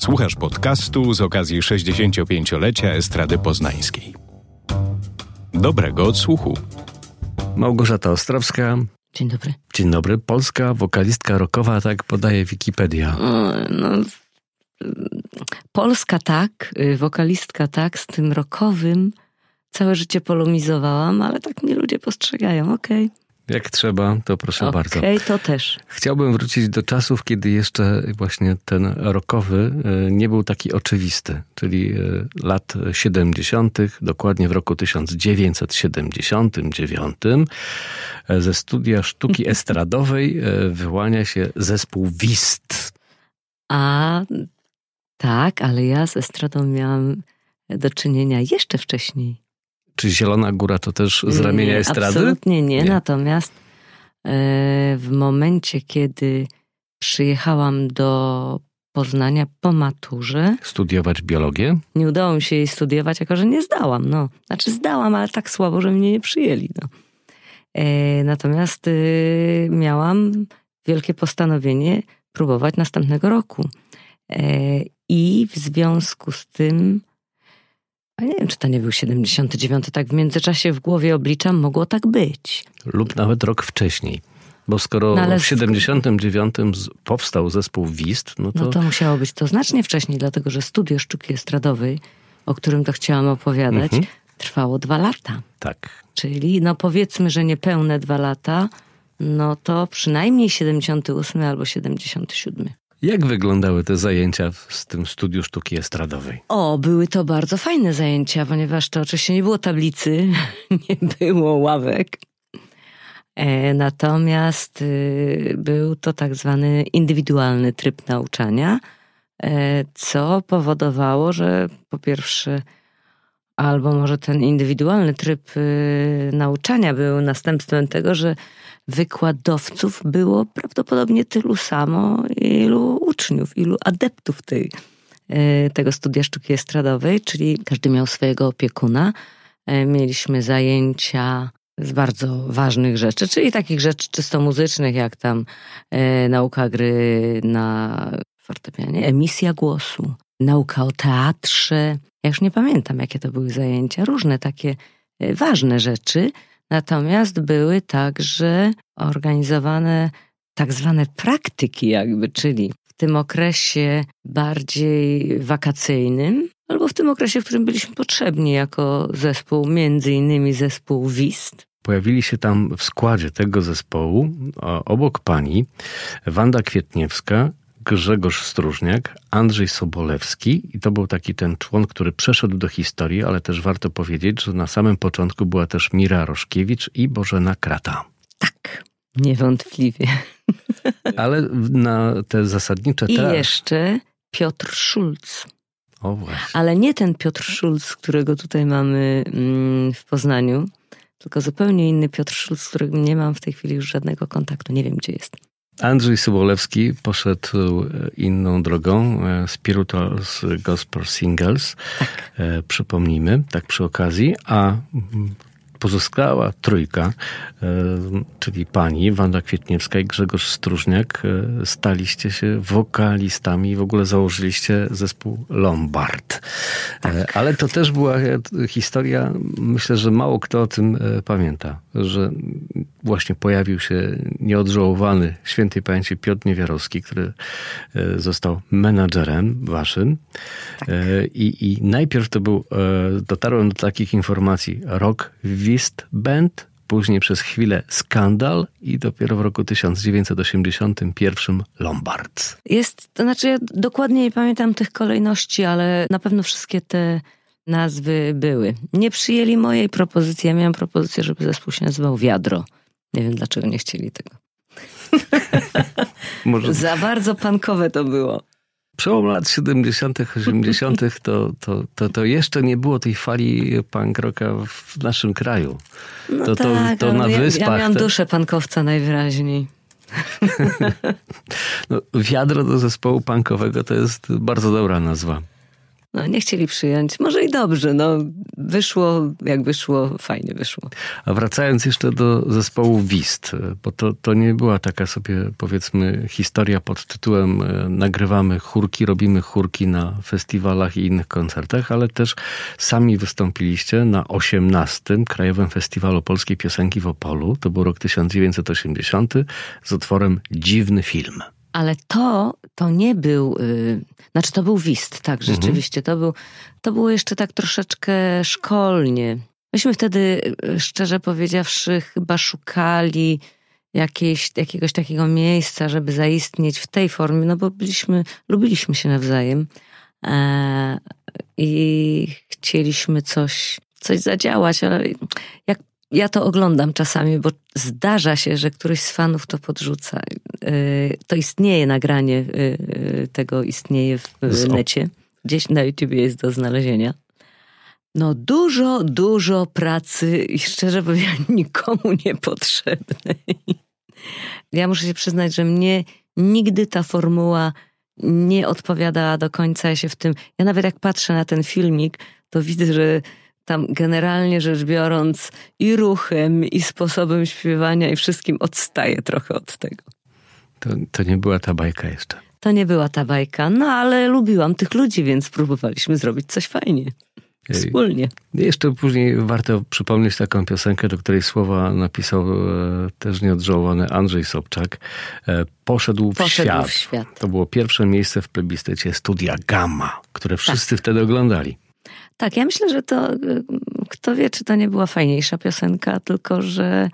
Słuchasz podcastu z okazji 65-lecia Estrady Poznańskiej. Dobrego odsłuchu. Małgorzata Ostrowska. Dzień dobry. Dzień dobry. Polska wokalistka rockowa, tak podaje Wikipedia. No, Polska tak, y, wokalistka tak, z tym rockowym całe życie polomizowałam, ale tak mnie ludzie postrzegają, okej. Okay. Jak trzeba, to proszę okay, bardzo. Okej, to też. Chciałbym wrócić do czasów, kiedy jeszcze właśnie ten rokowy e, nie był taki oczywisty, czyli e, lat 70., dokładnie w roku 1979 e, ze studia sztuki estradowej wyłania się zespół WIST. A tak, ale ja z estradą miałam do czynienia jeszcze wcześniej. Czy Zielona Góra to też z ramienia nie, estrady? Absolutnie nie. nie. Natomiast e, w momencie, kiedy przyjechałam do Poznania po maturze. Studiować biologię? Nie udało mi się jej studiować, jako że nie zdałam. No. Znaczy zdałam, ale tak słabo, że mnie nie przyjęli. No. E, natomiast e, miałam wielkie postanowienie próbować następnego roku. I w związku z tym a nie wiem, czy to nie był 79, tak w międzyczasie w głowie obliczam, mogło tak być. Lub nawet rok wcześniej. Bo skoro no w 79 powstał zespół WIST, no to... No to musiało być to znacznie wcześniej, dlatego że studio sztuki estradowej, o którym to chciałam opowiadać, mhm. trwało dwa lata. Tak. Czyli no powiedzmy, że niepełne dwa lata, no to przynajmniej 78 albo 77. Jak wyglądały te zajęcia z tym studiu sztuki estradowej? O, były to bardzo fajne zajęcia, ponieważ to oczywiście nie było tablicy, nie było ławek. E, natomiast y, był to tak zwany indywidualny tryb nauczania, e, co powodowało, że po pierwsze, albo może ten indywidualny tryb y, nauczania był następstwem tego, że wykładowców było prawdopodobnie tylu samo, ilu uczniów, ilu adeptów tej, e, tego studia sztuki estradowej, czyli każdy miał swojego opiekuna. E, mieliśmy zajęcia z bardzo ważnych rzeczy, czyli takich rzeczy czysto muzycznych, jak tam e, nauka gry na fortepianie, emisja głosu, nauka o teatrze. Ja już nie pamiętam, jakie to były zajęcia, różne takie ważne rzeczy, Natomiast były także organizowane tak zwane praktyki, jakby, czyli w tym okresie bardziej wakacyjnym, albo w tym okresie, w którym byliśmy potrzebni jako zespół, między innymi zespół WIST. Pojawili się tam w składzie tego zespołu obok pani Wanda Kwietniewska Grzegorz Stróżniak, Andrzej Sobolewski i to był taki ten człon, który przeszedł do historii, ale też warto powiedzieć, że na samym początku była też Mira Roszkiewicz i Bożena Krata. Tak, niewątpliwie. Ale na te zasadnicze... I jeszcze Piotr Szulc. O właśnie. Ale nie ten Piotr Szulc, którego tutaj mamy mm, w Poznaniu, tylko zupełnie inny Piotr Szulc, z którym nie mam w tej chwili już żadnego kontaktu. Nie wiem, gdzie jest. Andrzej Sobolewski poszedł e, inną drogą, e, Spirituals Gospel Singles, tak. E, przypomnijmy, tak przy okazji, a pozostała trójka, czyli pani Wanda Kwietniewska i Grzegorz Stróżniak, staliście się wokalistami i w ogóle założyliście zespół Lombard. Tak. Ale to też była historia, myślę, że mało kto o tym pamięta, że właśnie pojawił się nieodżałowany świętej pamięci Piotr Niewiarowski, który został menadżerem waszym. Tak. I, I najpierw to był, dotarłem do takich informacji, rok w Twist Band, później przez chwilę Skandal i dopiero w roku 1981 Lombards. Jest, to znaczy ja dokładnie nie pamiętam tych kolejności, ale na pewno wszystkie te nazwy były. Nie przyjęli mojej propozycji. Ja miałam propozycję, żeby zespół się nazywał Wiadro. Nie wiem, dlaczego nie chcieli tego. Może... Za bardzo pankowe to było przełom lat 70., 80., to, to, to, to jeszcze nie było tej fali punk rocka w naszym kraju. No to, tak, to, to na ja, wyspach. Ja miałam duszę pankowca najwyraźniej. no, wiadro do zespołu punkowego to jest bardzo dobra nazwa. No nie chcieli przyjąć. Może i dobrze, no wyszło jak wyszło, fajnie wyszło. A wracając jeszcze do zespołu WIST, bo to, to nie była taka sobie powiedzmy historia pod tytułem e, nagrywamy chórki, robimy chórki na festiwalach i innych koncertach, ale też sami wystąpiliście na 18. Krajowym Festiwalu Polskiej Piosenki w Opolu. To był rok 1980 z utworem Dziwny Film. Ale to, to nie był, yy, znaczy to był wist, tak, mhm. rzeczywiście. To, był, to było jeszcze tak troszeczkę szkolnie. Myśmy wtedy, y, szczerze powiedziawszy, chyba szukali jakiejś, jakiegoś takiego miejsca, żeby zaistnieć w tej formie, no bo byliśmy, lubiliśmy się nawzajem e, i chcieliśmy coś, coś zadziałać, ale jak ja to oglądam czasami, bo zdarza się, że któryś z fanów to podrzuca. Y, to istnieje nagranie y, y, tego, istnieje w necie. Gdzieś na YouTube jest do znalezienia. No dużo, dużo pracy i szczerze powiem, nikomu niepotrzebnej. Ja muszę się przyznać, że mnie nigdy ta formuła nie odpowiada do końca. Ja się w tym, ja nawet jak patrzę na ten filmik, to widzę, że tam generalnie rzecz biorąc i ruchem, i sposobem śpiewania, i wszystkim odstaje trochę od tego. To, to nie była ta bajka jeszcze. To nie była ta bajka, no ale lubiłam tych ludzi, więc próbowaliśmy zrobić coś fajnie. Wspólnie. Jeszcze później warto przypomnieć taką piosenkę, do której słowa napisał e, też nieodżałowany Andrzej Sobczak. E, Poszedł, w, Poszedł świat. w świat. To było pierwsze miejsce w plebiscycie Studia Gamma, które wszyscy tak. wtedy oglądali. Tak, ja myślę, że to, y, kto wie, czy to nie była fajniejsza piosenka, tylko że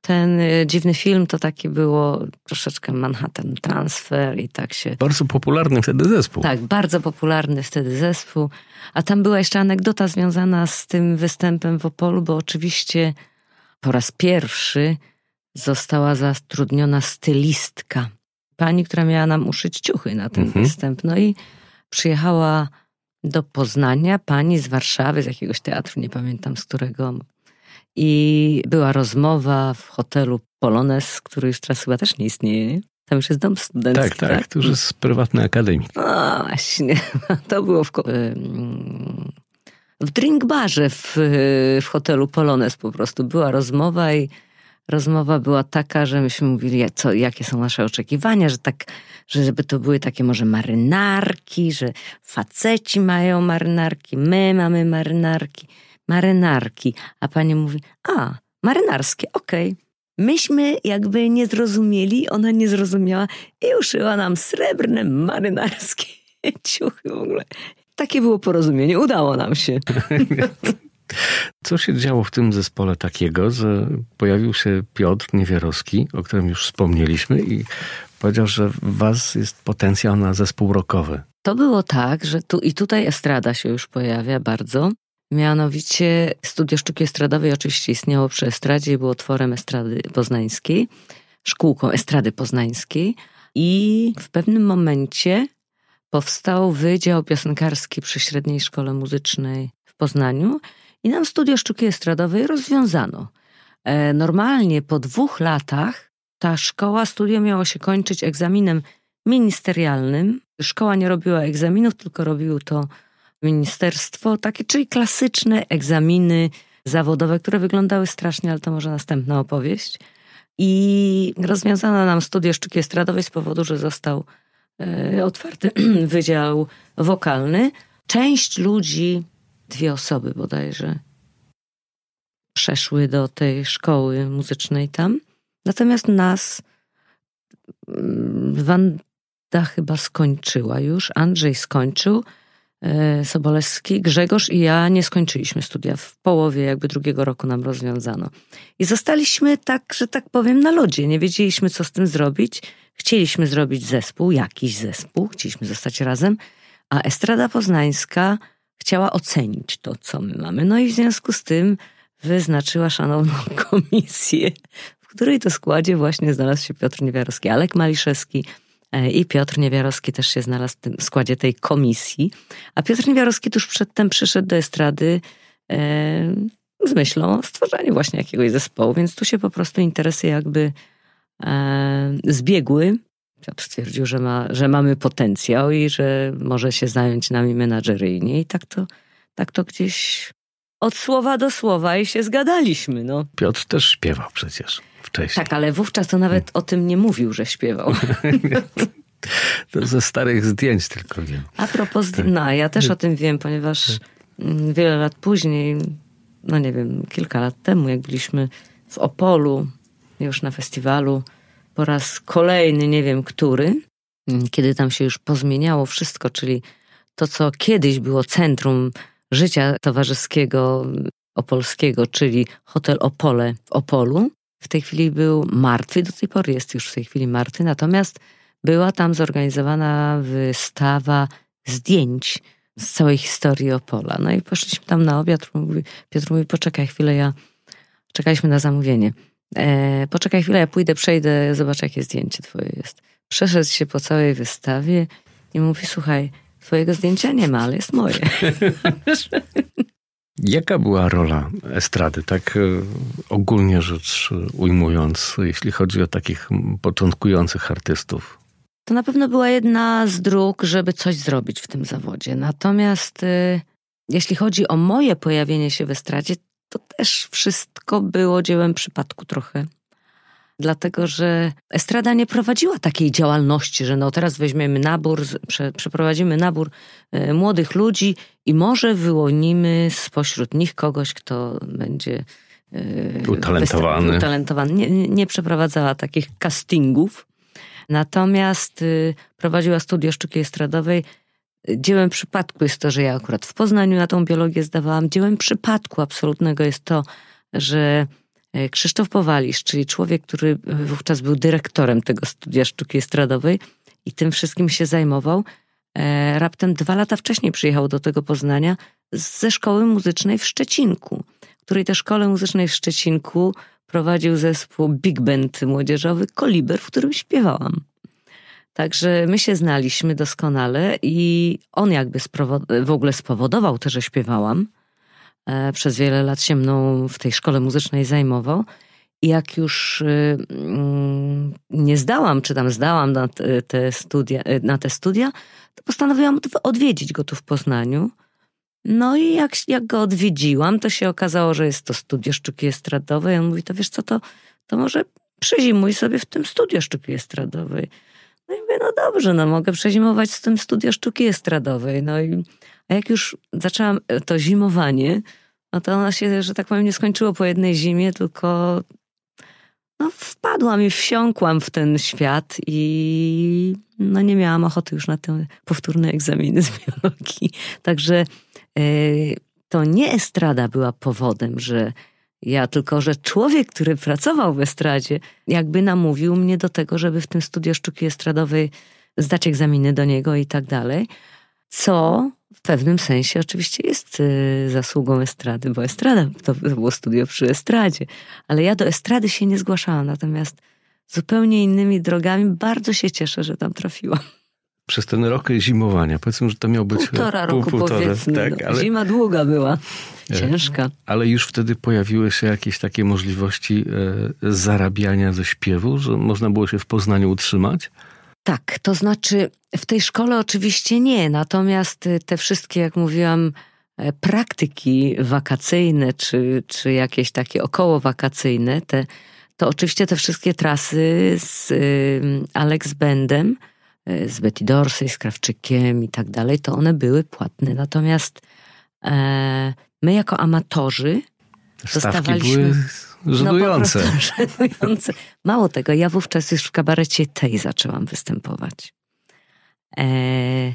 ten y, dziwny film to taki było troszeczkę Manhattan Transfer i tak się... Bardzo popularny wtedy zespół. Tak, bardzo popularny wtedy zespół. A tam była jeszcze anegdota związana z tym występem w Opolu, bo oczywiście po raz pierwszy została zatrudniona stylistka. Pani, która miała nam uszyć ciuchy na ten mhm. występ. No i przyjechała do Poznania pani z Warszawy, z jakiegoś teatru, nie pamiętam z którego. I była rozmowa w hotelu Polones, który już teraz chyba też nie istnieje. Tam już jest dom studencki. Tak, tak, tak? to już jest z prywatnej akademii. No właśnie, to było w, w drink barze w, w hotelu Polones po prostu. Była rozmowa i rozmowa była taka, że myśmy mówili, co, jakie są nasze oczekiwania, że tak, że żeby to były takie może marynarki, że faceci mają marynarki, my mamy marynarki, marynarki. A pani mówi, a, marynarskie, okej. Okay. Myśmy jakby nie zrozumieli, ona nie zrozumiała i uszyła nam srebrne marynarskie ciuchy w ogóle. Takie było porozumienie, udało nam się. Co się działo w tym zespole takiego, że pojawił się Piotr Niewierowski, o którym już wspomnieliśmy i powiedział, że w was jest potencjał na zespół rockowy. To było tak, że tu i tutaj estrada się już pojawia bardzo. Mianowicie Studio Sztuki Estradowej oczywiście istniało przy Estradzie i było tworem Estrady Poznańskiej, szkółką Estrady Poznańskiej i w pewnym momencie powstał Wydział Piosenkarski przy Średniej Szkole Muzycznej w Poznaniu i nam studia sztuki estradowej rozwiązano. E, normalnie po dwóch latach ta szkoła, studia miało się kończyć egzaminem ministerialnym. Szkoła nie robiła egzaminów, tylko robiło to ministerstwo, takie, czyli klasyczne egzaminy zawodowe, które wyglądały strasznie, ale to może następna opowieść. I rozwiązano nam studia sztuki estradowej z powodu, że został e, otwarty wydział wokalny. Część ludzi dwie osoby bodajże przeszły do tej szkoły muzycznej tam. Natomiast nas mm, Wanda chyba skończyła już, Andrzej skończył, e, Sobolewski, Grzegorz i ja nie skończyliśmy studia. W połowie jakby drugiego roku nam rozwiązano. I zostaliśmy tak, że tak powiem, na lodzie. Nie wiedzieliśmy, co z tym zrobić. Chcieliśmy zrobić zespół, jakiś zespół, chcieliśmy zostać razem, a Estrada Poznańska chciała ocenić to, co my mamy. No i w związku z tym wyznaczyła szanowną komisję, w której to składzie właśnie znalazł się Piotr Niewiarowski, Alek Maliszewski e, i Piotr Niewiarowski też się znalazł w tym składzie tej komisji. A Piotr Niewiarowski tuż przedtem przyszedł do estrady e, z myślą o stworzeniu właśnie jakiegoś zespołu, więc tu się po prostu interesy jakby e, zbiegły Piotr stwierdził, że, ma, że mamy potencjał i że może się zająć nami menadżeryjnie i tak to, tak to gdzieś od słowa do słowa i się zgadaliśmy. No. Piotr też śpiewał przecież wcześniej. Tak, ale wówczas to nawet o tym nie mówił, że śpiewał. to ze starych zdjęć tylko wiem. A propos, tak. no ja też o tym wiem, ponieważ tak. mm, wiele lat później, no nie wiem, kilka lat temu, jak byliśmy w Opolu, już na festiwalu, po raz kolejny, nie wiem który, mm, kiedy tam się już pozmieniało wszystko, czyli to, co kiedyś było centrum życia towarzyskiego opolskiego, czyli hotel Opole w Opolu, w tej chwili był martwy, do tej pory jest już w tej chwili martwy, natomiast była tam zorganizowana wystawa zdjęć z całej historii Opola. No i poszliśmy tam na obiad. Piotr mówi, poczekaj chwilę, ja... Czekaliśmy na zamówienie. E, poczekaj chwilę, ja pójdę, przejdę, zobaczę jakie zdjęcie twoje jest. Przeszedł się po całej wystawie i mówi, słuchaj, twojego zdjęcia nie ma, ale jest moje. Jaka była rola estrady, tak e, ogólnie rzecz ujmując, jeśli chodzi o takich początkujących artystów? To na pewno była jedna z dróg, żeby coś zrobić w tym zawodzie. Natomiast y, jeśli chodzi o moje pojawienie się w estradzie, to też wszystko było dziełem przypadku trochę. Dlatego, że estrada nie prowadziła takiej działalności, że no teraz weźmiemy nabór, prze, przeprowadzimy nabór y, młodych ludzi i może wyłonimy spośród nich kogoś, kto będzie y, utalentowany. utalentowany. Nie, nie przeprowadzała takich castingów. Natomiast y, prowadziła studia sztuki estradowej. Dziełem przypadku jest to, że ja akurat w Poznaniu na tą biologię zdawałam. Dziełem przypadku absolutnego jest to, że e, Krzysztof Powalisz, czyli człowiek, który wówczas był dyrektorem tego studia sztuki estradowej i tym wszystkim się zajmował, e, raptem dwa lata wcześniej przyjechał do tego Poznania ze szkoły muzycznej w Szczecinku, której to szkole muzycznej w Szczecinku prowadził zespół Big Band młodzieżowy Koliber, w którym śpiewałam. Także my się znaliśmy doskonale i on jakby w ogóle spowodował to, że śpiewałam. E, przez wiele lat się mną w tej szkole muzycznej zajmował. I jak już y, mm, nie zdałam, czy tam zdałam na te studia, y, na te studia to postanowiłam odwiedzić go tu w Poznaniu. No i jak, jak go odwiedziłam, to się okazało, że jest to studio sztuki estradowej. On mówi, to wiesz co, to, to może przezimuj sobie w tym studio sztuki estradowej. No i mówię, no dobrze, no mogę przezimować w tym studio sztuki estradowej. No i a jak już zaczęłam to zimowanie, no to ona się, że tak powiem, nie skończyło po jednej zimie, tylko no, wpadłam i wsiąkłam w ten świat i no, nie miałam ochoty już na te powtórne egzaminy z biologii. Także E, to nie estrada była powodem, że ja, tylko że człowiek, który pracował w estradzie, jakby namówił mnie do tego, żeby w tym studio sztuki estradowej zdać egzaminy do niego i tak dalej. Co w pewnym sensie oczywiście jest e, zasługą estrady, bo estrada to było studio przy estradzie. Ale ja do estrady się nie zgłaszałam, natomiast zupełnie innymi drogami bardzo się cieszę, że tam trafiłam przez ten rok zimowania. Powiedzmy, że to miał być... Półtora roku półtora, powiedzmy. Tak, no. ale... Zima długa była. E, Ciężka. Ale już wtedy pojawiły się jakieś takie możliwości e, zarabiania ze śpiewu, że można było się w Poznaniu utrzymać? Tak, to znaczy w tej szkole oczywiście nie, natomiast te wszystkie, jak mówiłam, e, praktyki wakacyjne, czy, czy jakieś takie około wakacyjne, te, to oczywiście te wszystkie trasy z Alex Bendem, E, z Betty Dorsey, z Krawczykiem i tak dalej, to one były płatne. Natomiast e, my jako amatorzy Stawki dostawaliśmy... Były żenujące. No, żenujące. Mało tego, ja wówczas już w kabarecie tej zaczęłam występować. E,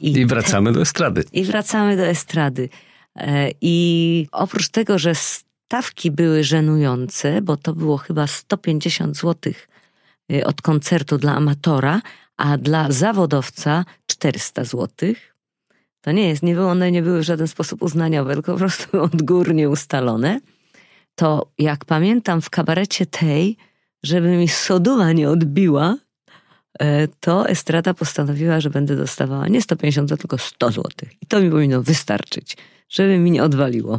i, I, wracamy do estrady. I wracamy do estrady. E, I oprócz tego, że stawki były żenujące, bo to było chyba 150 zł e, od koncertu dla amatora, a dla zawodowca 400 zł. To nie jest, nie były, one nie były w żaden sposób uznaniowe, tylko po prostu odgórnie ustalone. To jak pamiętam w kabarecie tej, żeby mi soduła nie odbiła, e, to Estrada postanowiła, że będę dostawała nie 150 zł, tylko 100 zł. I to mi powinno wystarczyć, żeby mi nie odwaliło.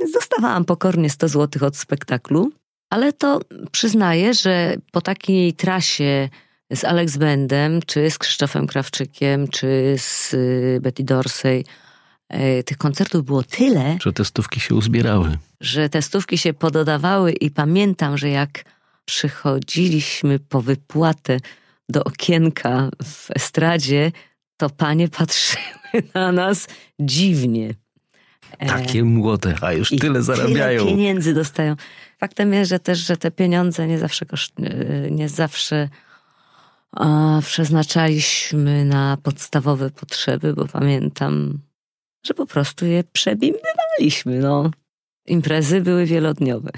Więc dostawałam pokornie 100 zł od spektaklu, ale to przyznaję, że po takiej trasie z Alex Bendem, czy z Krzysztofem Krawczykiem, czy z y, Betty Dorsey. E, tych koncertów było tyle, Że te stówki się uzbierały. że te stówki się pododawały i pamiętam, że jak przychodziliśmy po wypłatę do okienka w estradzie, to panie patrzyły na nas dziwnie. E, Takie młode, a już i tyle zarabiają. Tyle pieniędzy dostają. Faktem jest, że też, że te pieniądze nie zawsze, koszt, nie zawsze a, przeznaczaliśmy na podstawowe potrzeby, bo pamiętam, że po prostu je przebimbywaliśmy. No. Imprezy były wielodniowe.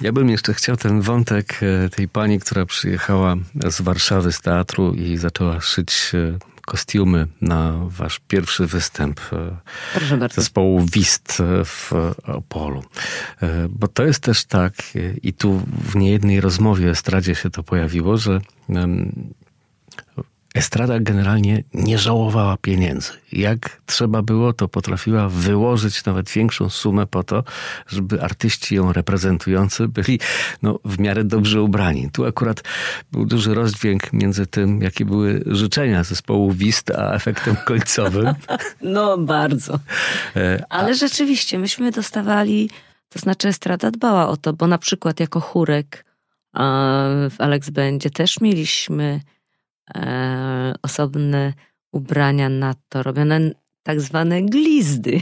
Ja bym jeszcze chciał ten wątek e, tej pani, która przyjechała z Warszawy z teatru i zaczęła szyć e, kostiumy na wasz pierwszy występ e, zespołu Wist e, w Opolu. E, Bo to jest też tak, i tu w niejednej rozmowie o estradzie się to pojawiło, że estrada generalnie nie żałowała pieniędzy. Jak trzeba było, to potrafiła wyłożyć nawet większą sumę po to, żeby artyści ją reprezentujący byli no, w miarę dobrze ubrani. Tu akurat był duży rozdźwięk między tym, jakie były życzenia zespołu Wist, a efektem końcowym. No bardzo. E, Ale rzeczywiście, myśmy dostawali, to znaczy Estrada dbała o to, bo na przykład jako chórek a, w Alex Będzie też mieliśmy e, osobne ubrania na to, robione tak zwane glizdy.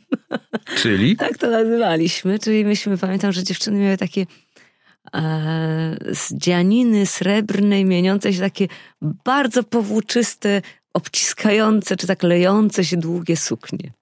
Czyli? Tak to nazywaliśmy, czyli myśmy, pamiętam, że dziewczyny miały takie e, z dzianiny srebrnej, mieniące się takie bardzo powłóczyste, obciskające, czy tak lejące się długie suknie.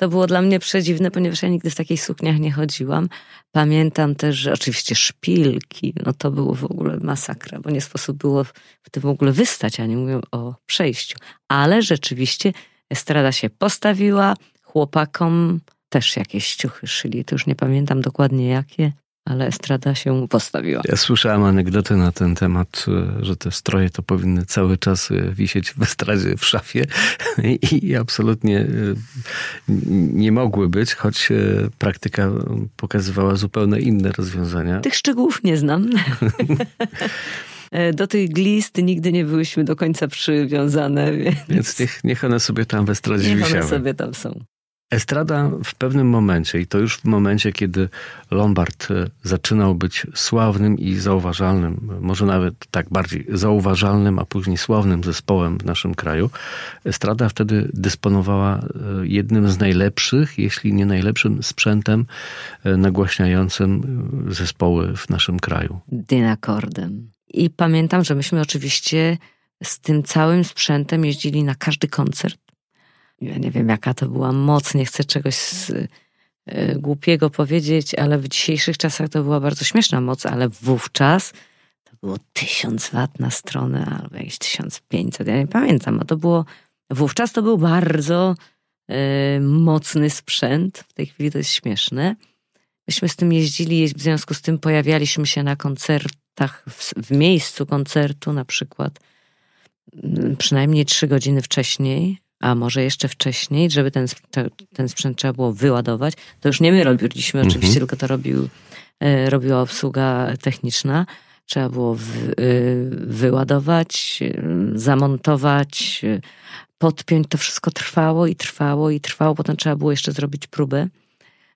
To było dla mnie przedziwne, ponieważ ja nigdy w takich sukniach nie chodziłam. Pamiętam też, że oczywiście szpilki, no to było w ogóle masakra, bo nie sposób było w tym w ogóle wystać, a nie mówię o przejściu. Ale rzeczywiście estrada się postawiła, chłopakom też jakieś ciuchy szyli, to już nie pamiętam dokładnie jakie, ale estrada się postawiła. Ja słyszałem anegdotę na ten temat, e, że te stroje to powinny cały czas e, wisieć w estradzie w szafie i, absolutnie e, nie mogły być, choć praktyka pokazywała zupełnie inne rozwiązania. Tych szczegółów nie znam. Do tych glist nigdy nie byłyśmy do końca przywiązane, więc Więc niech, niech one sobie tam w estradzie niech one wisiały. sobie tam są. Estrada w pewnym momencie, i to już w momencie, kiedy Lombard e, zaczynał być sławnym i zauważalnym, może nawet tak bardziej zauważalnym, a później sławnym zespołem w naszym kraju, Estrada wtedy dysponowała e, jednym z najlepszych, jeśli nie najlepszym sprzętem e, nagłaśniającym zespoły w naszym kraju. dynakordem. I pamiętam, że myśmy oczywiście z tym całym sprzętem jeździli na każdy koncert. Ja nie wiem, jaka to była moc, nie chcę czegoś z, y, głupiego powiedzieć, ale w dzisiejszych czasach to była bardzo śmieszna moc, ale wówczas to było 1000 wat na stronę albo jakieś 1500, ja nie pamiętam, bo to było, wówczas to był bardzo y, mocny sprzęt, w tej chwili to jest śmieszne. Myśmy z tym jeździli, w związku z tym pojawialiśmy się na koncertach, w, w miejscu koncertu na przykład mm, przynajmniej trzy godziny wcześniej, a może jeszcze wcześniej, żeby ten, ten sprzęt trzeba było wyładować. To już nie my robiliśmy Mhm. oczywiście, tylko to robił, e, robiła obsługa techniczna. Trzeba było y, wyładować, y, zamontować, y, podpiąć. To wszystko trwało i trwało i trwało. Potem trzeba było jeszcze zrobić próbę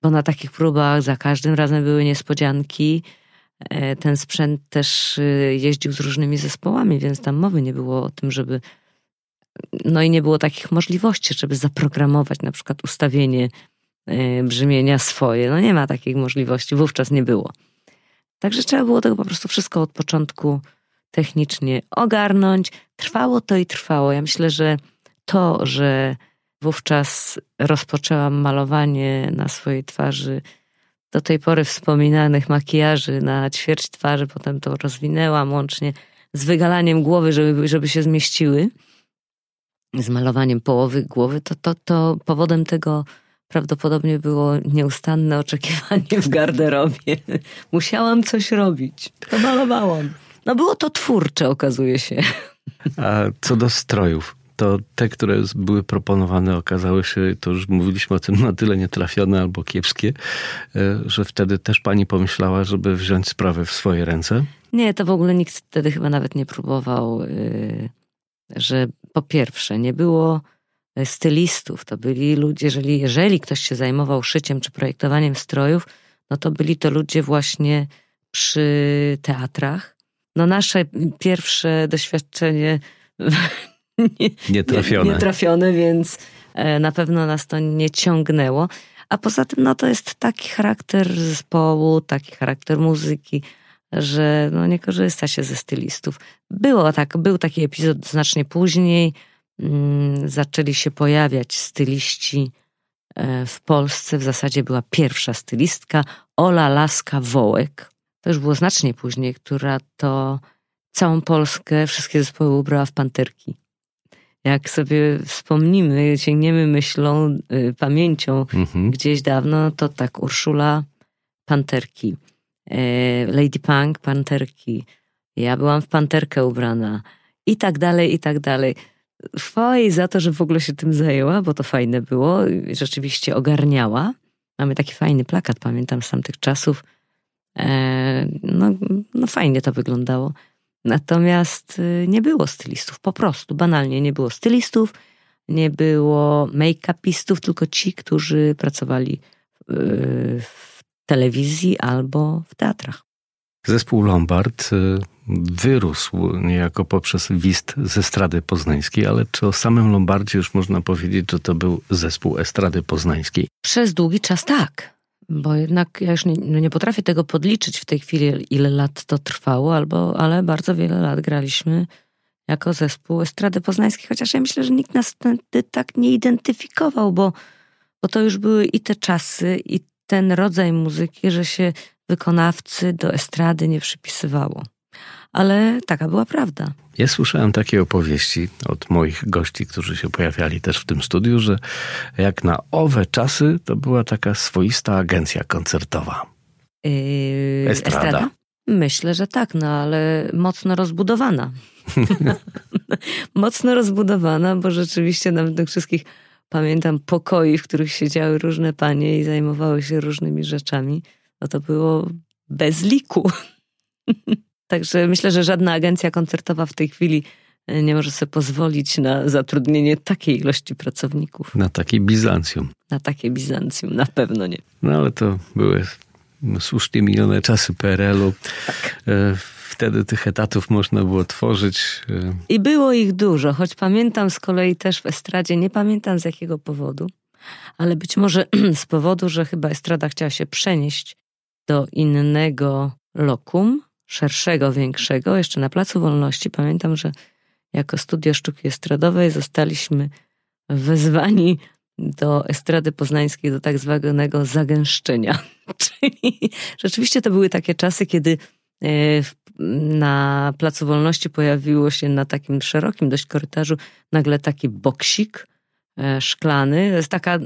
bo na takich próbach za każdym razem były niespodzianki. E, Ten sprzęt też jeździł z różnymi zespołami, więc tam mowy nie było o tym, żeby. No i nie było takich możliwości, żeby zaprogramować na przykład ustawienie e, brzmienia swoje. No nie ma takich możliwości, wówczas nie było. Także trzeba było tego po prostu wszystko od początku technicznie ogarnąć. Trwało to i trwało. Ja myślę, że to, że wówczas rozpoczęłam malowanie na swojej twarzy do tej pory wspominanych makijaży na ćwierć twarzy, potem to rozwinęłam łącznie z wygalaniem głowy, żeby, żeby się zmieściły, z malowaniem połowy głowy, to, to, to powodem tego prawdopodobnie było nieustanne oczekiwanie w garderobie. Musiałam coś robić, to malowałam. No było to twórcze, okazuje się. A co do strojów, to te, które były proponowane, okazały się, to już mówiliśmy o tym, na tyle nietrafione albo kiepskie, e, że wtedy też pani pomyślała, żeby wziąć sprawę w swoje ręce. Nie, to w ogóle nikt wtedy chyba nawet nie próbował, y, że po pierwsze nie było stylistów, to byli ludzie, jeżeli, jeżeli ktoś się zajmował szyciem czy projektowaniem strojów, no to byli to ludzie właśnie przy teatrach. No nasze pierwsze doświadczenie nie, nietrafione. nietrafione, więc e, na pewno nas to nie ciągnęło. A poza tym, no to jest taki charakter zespołu, taki charakter muzyki, że no nie korzysta się ze stylistów. Było tak, był taki epizod znacznie później. Mm, zaczęli się pojawiać styliści e, w Polsce. W zasadzie była pierwsza stylistka, Ola Laska Wołek. To już było znacznie później, która to całą Polskę, wszystkie zespoły ubrała w panterki jak sobie wspomnimy, sięgniemy myślą, y, pamięcią mhm. gdzieś dawno, to tak Urszula Panterki, Lady Punk Panterki, ja byłam w panterkę ubrana i tak dalej, i tak dalej. Chwała jej za to, że w ogóle się tym zajęła, bo to fajne było, rzeczywiście ogarniała. Mamy taki fajny plakat, pamiętam z tamtych czasów. E, no, no fajnie to wyglądało. Natomiast y, nie było stylistów, po prostu, banalnie nie było stylistów, nie było make-upistów, tylko ci, którzy pracowali w telewizji albo w teatrach. Zespół Lombard y, wyrósł niejako poprzez wist z estrady poznańskiej, ale czy o samym Lombardzie już można powiedzieć, że to był zespół estrady poznańskiej? Przez długi czas tak bo jednak ja już nie, no nie, potrafię tego podliczyć w tej chwili, ile lat to trwało, albo, ale bardzo wiele lat graliśmy jako zespół Estrady Poznańskiej, chociaż ja myślę, że nikt nas wtedy tak nie identyfikował, bo, bo to już były i te czasy, i ten rodzaj muzyki, że się wykonawcy do estrady nie przypisywało ale taka była prawda. Ja słyszałem takie opowieści od moich gości, którzy się pojawiali też w tym studiu, że jak na owe czasy to była taka swoista agencja koncertowa. Yy, estrada? estrada? Myślę, że tak, no ale mocno rozbudowana. mocno rozbudowana, bo rzeczywiście nawet tych wszystkich pamiętam pokoi, w których siedziały różne panie i zajmowały się różnymi rzeczami. No to było bez liku. Także myślę, że żadna agencja koncertowa w tej chwili e, nie może sobie pozwolić na zatrudnienie takiej ilości pracowników. Na takie Bizancjum. Na takie Bizancjum, na pewno nie. No ale to były słusznie minione czasy PRL-u. Tak. Wtedy tych etatów można było tworzyć. E. I było ich dużo, choć pamiętam z kolei też w estradzie, nie pamiętam z jakiego powodu, ale być może z powodu, że chyba estrada chciała się przenieść do innego lokum, szerszego, większego, jeszcze na Placu Wolności. Pamiętam, że jako studio sztuki estradowej zostaliśmy wezwani do estrady poznańskiej, do tak zwanego zagęszczenia. Czyli rzeczywiście to były takie czasy, kiedy e, na Placu Wolności pojawiło się na takim szerokim dość korytarzu nagle taki boksik e, szklany. To jest taka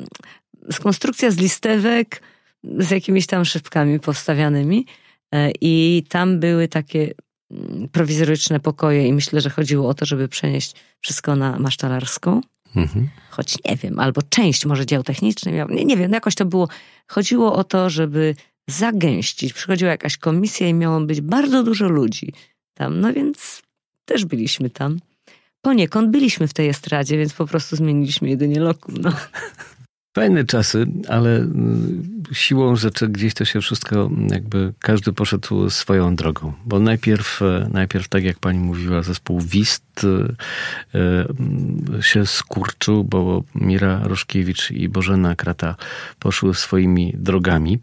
konstrukcja z listewek z jakimiś tam szybkami powstawianymi E, I tam były takie mm, prowizoryczne pokoje i myślę, że chodziło o to, żeby przenieść wszystko na masztalarską. Mhm. Choć nie wiem, albo część może dział techniczny nie, nie wiem, jakoś to było. Chodziło o to, żeby zagęścić. Przychodziła jakaś komisja i miało być bardzo dużo ludzi tam, no więc też byliśmy tam. Poniekąd byliśmy w tej estradzie, więc po prostu zmieniliśmy jedynie lokum. No. Fajne czasy, ale mm, siłą rzeczy gdzieś to się wszystko, jakby każdy poszedł swoją drogą. Bo najpierw, e, najpierw tak jak pani mówiła, zespół WIST e, e, się skurczył, bo Mira Roszkiewicz i Bożena Krata poszły swoimi drogami.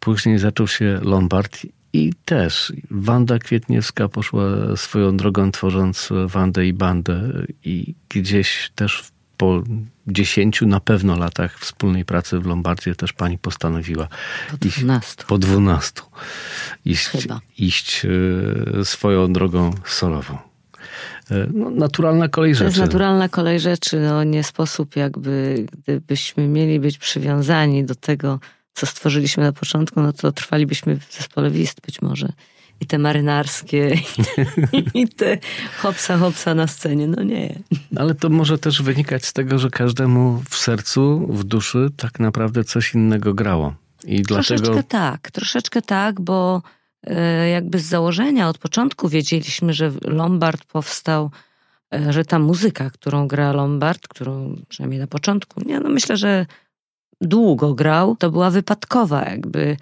Później zaczął się Lombard i też Wanda Kwietniewska poszła swoją drogą, tworząc Wandę i Bandę i gdzieś też po dziesięciu na pewno latach wspólnej pracy w Lombardzie też pani postanowiła po dwunastu, po dwunastu iść, iść e, swoją drogą solową. E, no, naturalna kolej rzeczy. To jest naturalna kolej rzeczy. No, nie sposób jakby, gdybyśmy mieli być przywiązani do tego, co stworzyliśmy na początku, no to trwalibyśmy w zespole WIST być może i te marynarskie, i te hopsa, hopsa na scenie. No nie. Ale to może też wynikać z tego, że każdemu w sercu, w duszy tak naprawdę coś innego grało. I troszeczkę dlatego... tak, troszeczkę tak, bo e, jakby z założenia, od początku wiedzieliśmy, że Lombard powstał, e, że ta muzyka, którą gra Lombard, którą przynajmniej na początku, nie, no myślę, że długo grał, to była wypadkowa jakby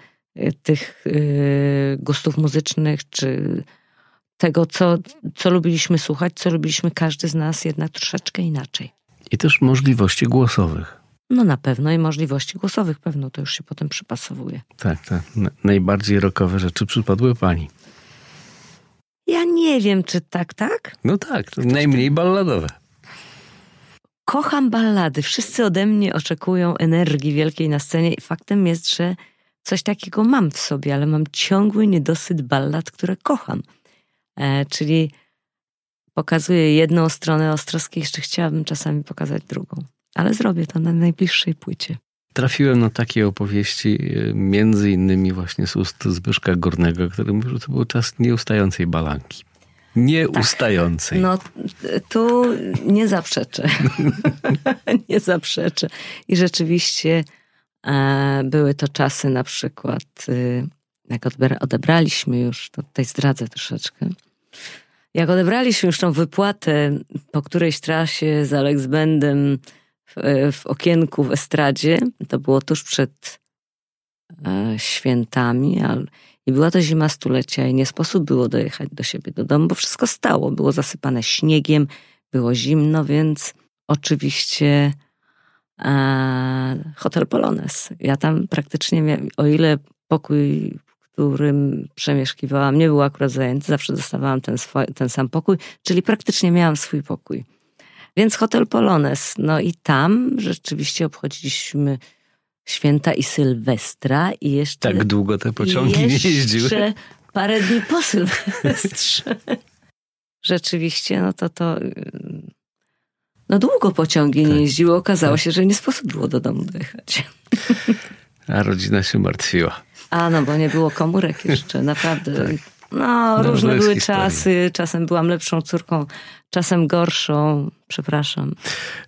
tych gustów muzycznych, czy tego, co, co lubiliśmy słuchać, co lubiliśmy każdy z nas jednak troszeczkę inaczej. I też możliwości głosowych. No na pewno i możliwości głosowych pewno to już się potem przypasowuje. Tak, tak. Najbardziej rokowe rzeczy przypadły pani. Ja nie wiem, czy tak, tak? No tak, najmniej balladowe. Kocham ballady. Wszyscy ode mnie oczekują energii wielkiej na scenie i faktem jest, że coś takiego mam w sobie, ale mam ciągły niedosyt ballad, które kocham. E, czyli pokazuję jedną stronę Ostrowskiej, jeszcze chciałabym czasami pokazać drugą. Ale zrobię to na najbliższej płycie. Trafiłem na takie opowieści, e, między innymi właśnie z ust Zbyszka Górnego, który mówił, że to był czas nieustającej balanki. Nieustającej. Tak. No tu nie zaprzeczę. nie zaprzeczę. I rzeczywiście były to czasy na przykład, y, jak odebraliśmy już, to tutaj zdradzę troszeczkę, jak odebraliśmy już tą wypłatę po którejś trasie z Alex Bendem w, w okienku w estradzie, to było tuż przed e, świętami, ale, i była to zima stulecia i nie sposób było dojechać do siebie do domu, bo wszystko stało. Było zasypane śniegiem, było zimno, więc oczywiście e, hotel Polones. Ja tam praktycznie o ile pokój którym przemieszkiwałam, nie był akurat zajęty, zawsze dostawałam ten, swój, ten sam pokój, czyli praktycznie miałam swój pokój. Więc hotel Polones, no i tam rzeczywiście obchodziliśmy święta i Sylwestra i jeszcze... Tak długo te pociągi nie jeździły. Jeszcze parę dni po Sylwestrze. rzeczywiście, no to to... No długo pociągi tak. nie jeździły, okazało tak. się, że nie sposób było do domu dojechać. A rodzina się martwiła. A no, bo nie było komórek jeszcze, naprawdę. tak. No, no, różne były czasy. Czasem byłam lepszą córką, czasem gorszą. Przepraszam.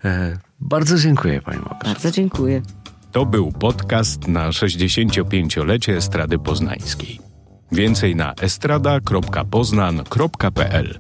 E, bardzo dziękuję Pani Bardzo dziękuję. To był podcast na 65-lecie Estrady Poznańskiej. Więcej na estrada.poznan.pl